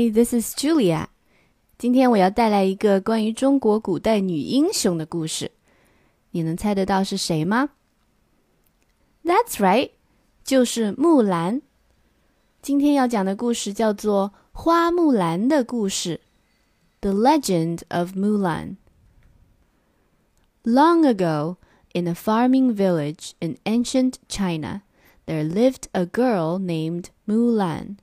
Hi, this is Julia. 今天我要带来一个关于中国古代女英雄的故事。你能猜得到是谁吗？That's right，就是木兰。今天要讲的故事叫做《花木兰的故事》（The Legend of Mulan）。Long ago, in a farming village in ancient China, there lived a girl named Mulan.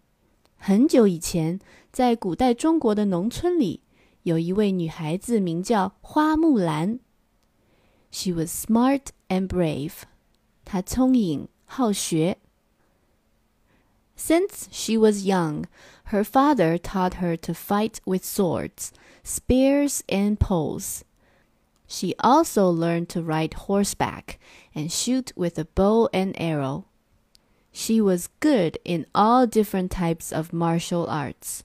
很久以前，在古代中国的农村里，有一位女孩子名叫花木兰。She was smart and brave. 她聪颖好学。Since she was young, her father taught her to fight with swords, spears, and poles. She also learned to ride horseback and shoot with a bow and arrow. She was good in all different types of martial arts.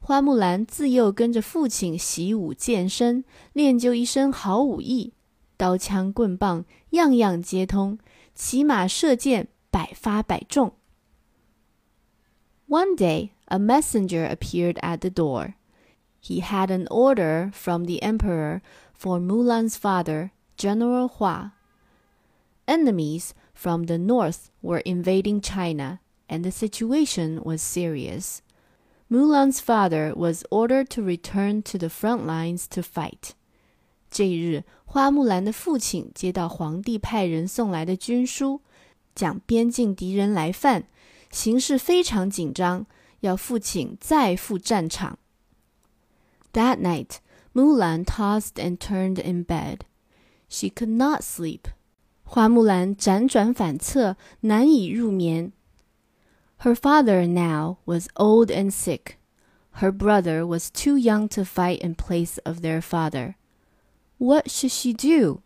花木兰自幼跟着父亲习武健身，练就一身好武艺，刀枪棍棒样样皆通，骑马射箭百发百中。One day, a messenger appeared at the door. He had an order from the emperor for Mulan's father, General Hua. Enemies from the north were invading China, and the situation was serious. Mulan's father was ordered to return to the front lines to fight. 这一日，花木兰的父亲接到皇帝派人送来的军书，讲边境敌人来犯，形势非常紧张，要父亲再赴战场。That night, Mulan tossed and turned in bed. She could not sleep 花木兰辗转反侧，难以入眠。Her father now was old and sick. Her brother was too young to fight in place of their father. What should she do?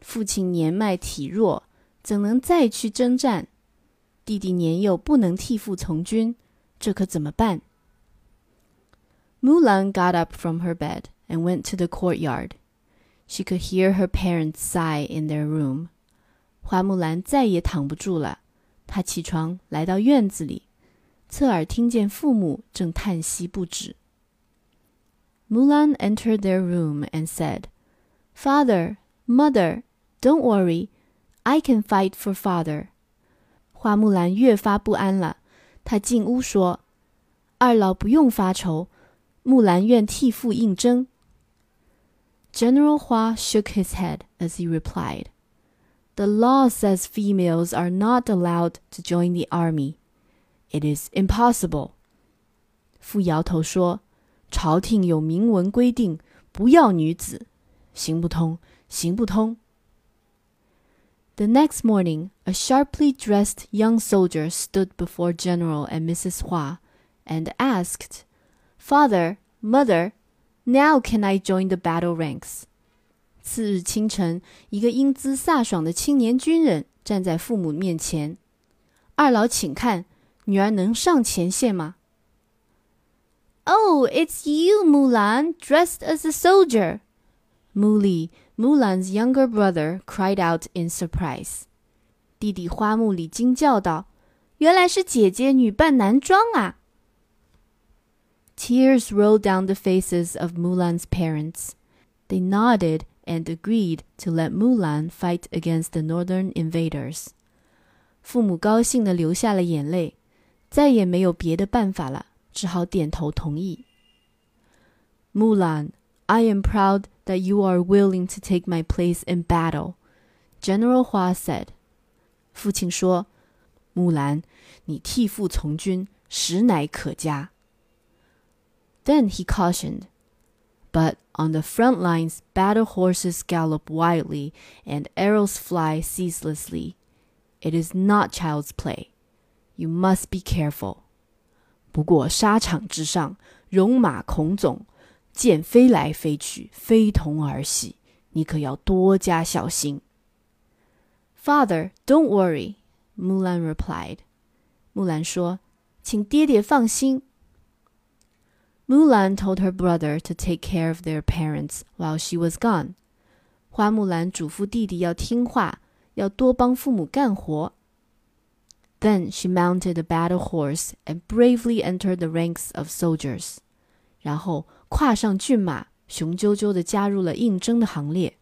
父亲年迈体弱，怎能再去征战？弟弟年幼，不能替父从军，这可怎么办？Mulan got up from her bed and went to the courtyard. She could hear her parents sigh in their room. 花木兰再也躺不住了，她起床来到院子里，侧耳听见父母正叹息不止。Mulan entered their room and said, "Father, mother, don't worry, I can fight for father." 花木兰越发不安了，她进屋说：“二老不用发愁，木兰愿替父应征。” General Hua shook his head as he replied. The law says females are not allowed to join the army. It is impossible. 父摇头说：“朝廷有明文规定，不要女子，行不通，行不通。” The next morning, a sharply dressed young soldier stood before General and Mrs. Hua and asked, Father, Mother, now can I join the battle ranks? 次日清晨，一个英姿飒爽的青年军人站在父母面前。二老，请看，女儿能上前线吗？Oh, it's you, Mulan, dressed as a soldier. Muli, Mulan's younger brother, cried out in surprise. 弟弟花木里惊叫道：“原来是姐姐女扮男装啊！” Tears rolled down the faces of Mulan's parents. They nodded and agreed to let Mulan fight against the northern invaders. 父母高兴地流下了眼泪，再也没有别的办法了，只好点头同意。Mulan, I am proud that you are willing to take my place in battle, General Hua said. 父亲说：“木兰，你替父从军，实乃可嘉。” Then he cautioned. But on the front lines, battle horses gallop wildly and arrows fly ceaselessly. It is not child's play. You must be careful. 不过沙场之上，戎马孔总，箭飞来飞去，非同儿戏，你可要多加小心。Father, don't worry, Mulan replied. 木兰说：“请爹爹放心。” Mulan told her brother to take care of their parents while she was gone. 花木兰嘱咐弟弟要听话，要多帮父母干活。 Then she mounted a battle horse and bravely entered the ranks of soldiers. 然后跨上骏马，雄赳赳地加入了应征的行列。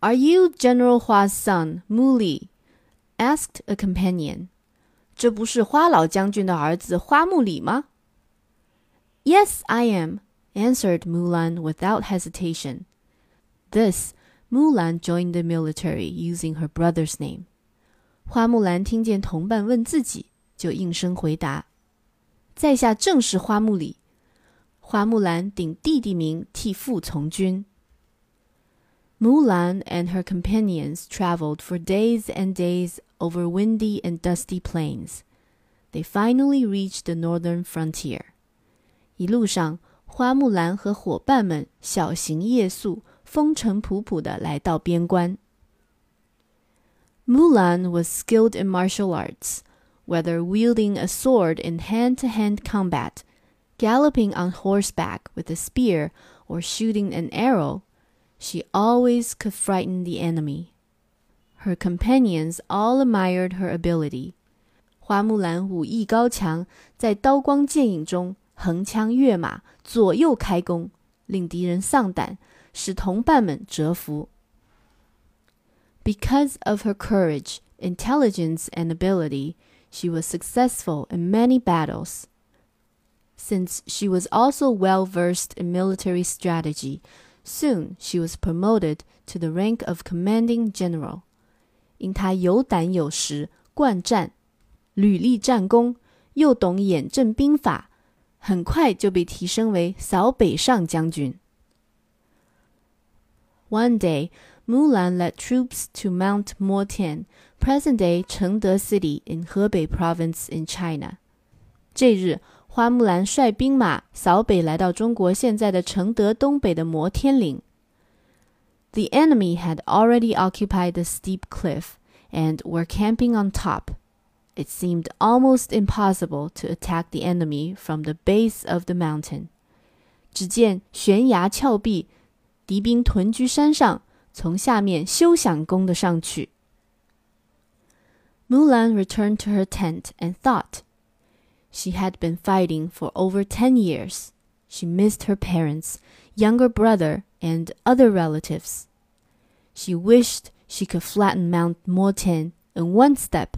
Are you General Hua's son, Mu Li? asked a companion. 这不是花老将军的儿子花木里吗 ？Yes, I am, answered Mulan without hesitation. This, Mulan joined the military using her brother's name. 花木兰听见同伴问自己，就应声回答：“在下正是花木里。”花木兰顶弟弟名替父从军。Mulan and her companions traveled for days and days over windy and dusty plains. They finally reached the northern frontier. 一路上，花木兰和伙伴们小行夜宿，风尘仆仆地来到边关。Mulan was skilled in martial arts, whether wielding a sword in hand-to-hand combat, galloping on horseback with a spear, or shooting an arrow. She always could frighten the enemy. Her companions all admired her ability. 花木兰武艺高强，在刀光剑影中 横枪跃马，左右开弓，令敌人丧胆，使同伴们折服。Because of her courage, intelligence, and ability, she was successful in many battles. Since she was also well versed in military strategy, Soon she was promoted to the rank of commanding general. 因她有胆有识，惯战，屡立战功，又懂演阵兵法， 很快就被提升为扫北上将军。One day, Mulan led troops to Mount Motian, present-day Chengde City in Hebei Province in China. 这日，花木兰率兵马扫北，来到中国现在的承德东北的摩天岭。The enemy had already occupied the steep cliff and were camping on top it seemed almost impossible to attack the enemy from the base of the mountain. 只见悬崖峭壁，敌兵屯居山上，从下面休想攻得上去。Mulan returned to her tent and thought. She had been fighting for over ten years. She missed her parents, younger brother, and other relatives. She wished she could flatten Mount Motian in one step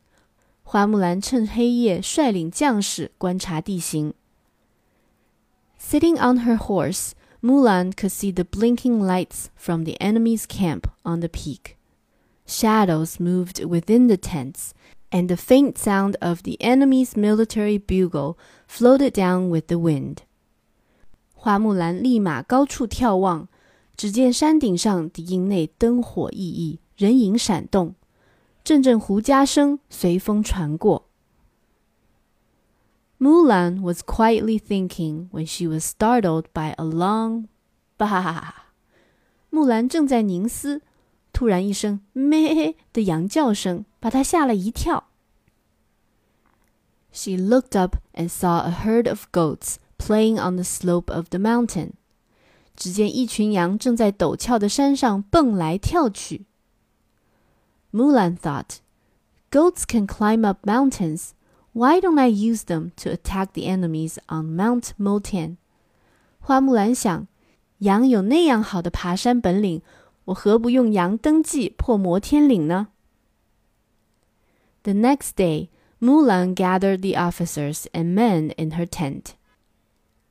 花木兰趁黑夜率领将士观察地形。Sitting on her horse, Mulan could see the blinking lights from the enemy's camp on the peak. Shadows moved within the tents, and the faint sound of the enemy's military bugle floated down with the wind. 花木兰立马高处眺望，只见山顶上敌营内灯火熠熠，人影闪动， 阵阵胡笳声随风传过。Mulan was quietly thinking when she was startled by a long "bah." 木兰正在凝思，突然一声“咩”的羊叫声，把她吓了一跳。She looked up and saw a herd of goats playing on the slope of the mountain. 只见一群羊正在陡峭的山上蹦来跳去。 Mulan thought, "Goats can climb up mountains. Why don't I use them to attack the enemies on Mount Motian?" 花木兰想，羊有那样好的爬山本领，我何不用羊登记破摩天岭呢？The next day, Mulan gathered the officers and men in her tent.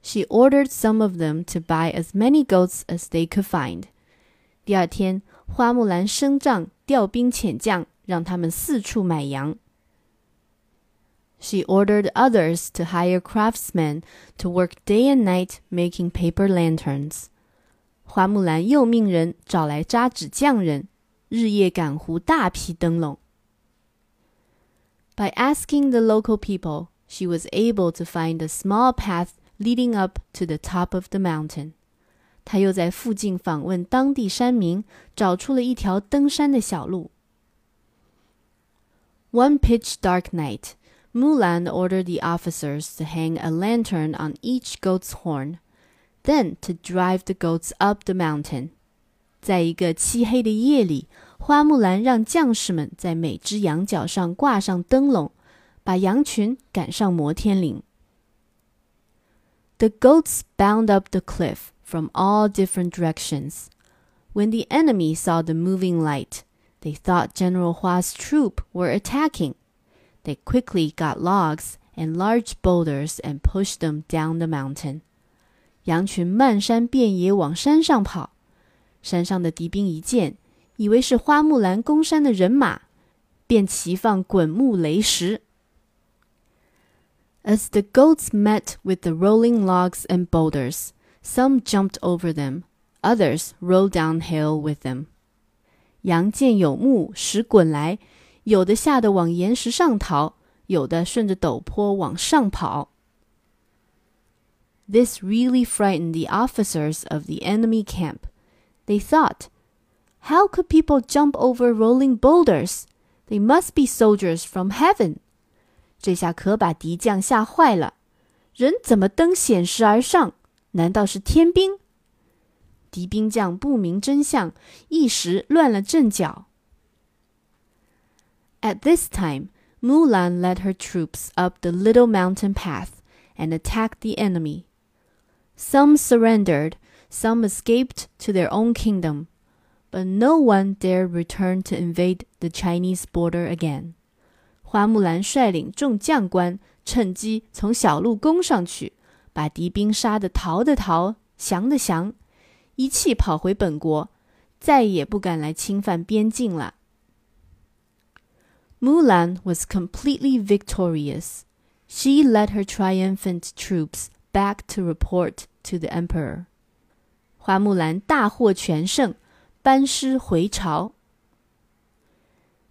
She ordered some of them to buy as many goats as they could find. 第二天， 花木兰升帐调兵遣将，让他们四处买羊。She ordered others to hire craftsmen to work day and night making paper lanterns. 花木兰又命人找来扎纸匠人，日夜赶糊大批灯笼。By asking the local people, she was able to find a small path leading up to the top of the mountain. 她又在附近访问当地山民，找出了一条登山的小路。One pitch dark night, Mulan ordered the officers to hang a lantern on each goat's horn, then to drive the goats up the mountain. 在一个漆黑的夜里，花木兰让将士们在每只羊角上挂上灯笼，把羊群赶上摩天岭。The goats bound up the cliff from all different directions. When the enemy saw the moving light, they thought General Hua's troop were attacking. They quickly got logs and large boulders and pushed them down the mountain. 羊群漫山遍野往山上跑，山上的敌兵一见，以为是花木兰攻山的人马，便齐放滚木雷石。As the goats met with the rolling logs and boulders, some jumped over them, others rolled downhill with them. 羊见有木石滚来，有的吓得往岩石上逃，有的顺着陡坡往上跑。This really frightened the officers of the enemy camp. They thought, How could people jump over rolling boulders? They must be soldiers from heaven. 这下可把敌将吓坏了。人怎么登险石而上？ 难道是天兵？敌兵将不明真相，一时乱了阵脚。At this time, Mulan led her troops up the little mountain path and attacked the enemy. Some surrendered, some escaped to their own kingdom, but no one dared return to invade the Chinese border again. 花木兰率领众将官趁机从小路攻上去， 把敌兵杀得逃的逃，降的降，一气跑回本国，再也不敢来侵犯边境了。Mulan was completely victorious. She led her triumphant troops back to report to the emperor. 花木兰大获全胜，班师回朝。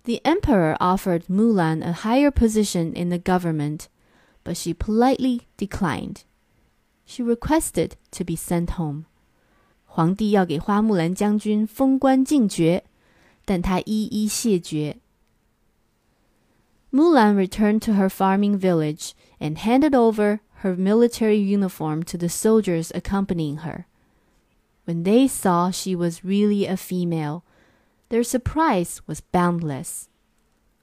The emperor offered Mulan a higher position in the government, but she politely declined. She requested to be sent home. 皇帝要给花木兰将军封官进爵，但她一一谢绝。Mulan returned to her farming village and handed over her military uniform to the soldiers accompanying her. When they saw she was really a female, their surprise was boundless.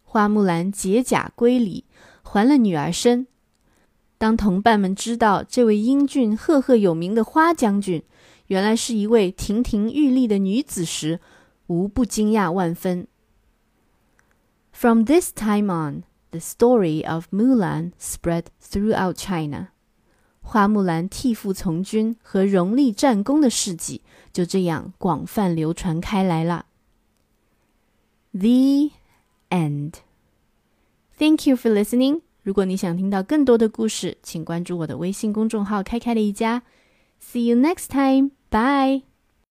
花木兰解甲归里，还了女儿身。 当同伴们知道这位英俊赫赫有名的花将军原来是一位亭亭玉立的女子时，无不惊讶万分。From this time on, the story of Mulan spread throughout China. 花木兰替父从军和荣立战功的事迹就这样广泛流传开来了。The end. Thank you for listening. 如果你想听到更多的故事，请关注我的微信公众号“开开的一家”。See you next time. Bye.